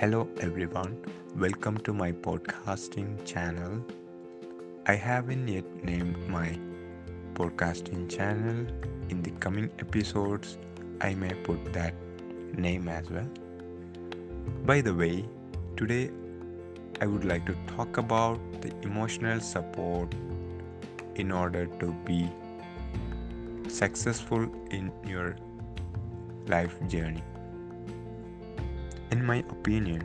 Hello everyone, welcome to my podcasting channel. I haven't yet named my podcasting channel. In the coming episodes, I may put that name as well. By the way, today I would like to talk about the emotional support in order to be successful in your life journey. My opinion,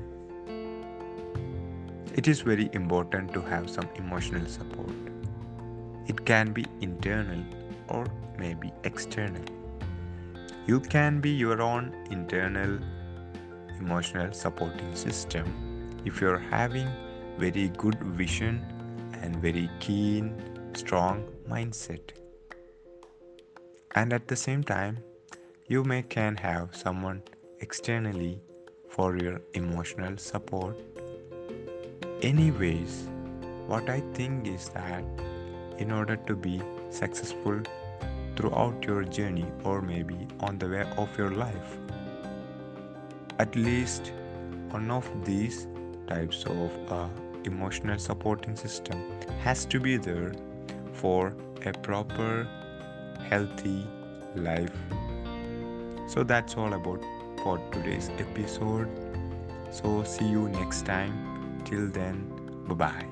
it is very important to have some emotional support. It can be internal or maybe external. You can be your own internal emotional supporting system if you're having very good vision and very keen strong mindset and at the same time you may can have someone externally for your emotional support. Anyways, what I think is that in order to be successful throughout your journey or maybe on the way of your life, at least one of these types of uh, emotional supporting system has to be there for a proper healthy life so that's all about for today's episode. So, see you next time. Till then, bye bye.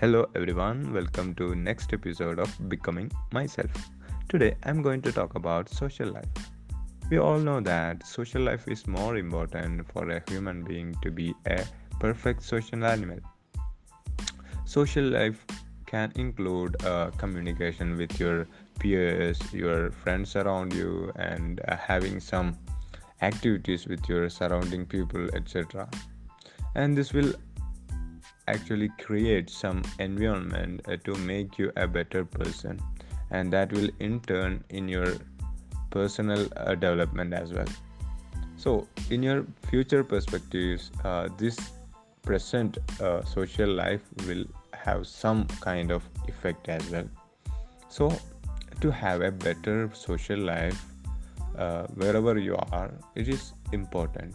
Hello everyone, welcome to next episode of Becoming Myself. Today I'm going to talk about social life. We all know that social life is more important for a human being to be a perfect social animal. Social life can include uh, communication with your peers, your friends around you, and uh, having some activities with your surrounding people, etc. And this will actually create some environment uh, to make you a better person, and that will in turn in your personal uh, development as well. So, in your future perspectives, uh, this present uh, social life will have some kind of effect as well. So to have a better social life uh, wherever you are it is important.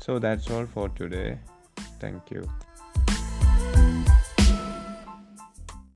So that's all for today. Thank you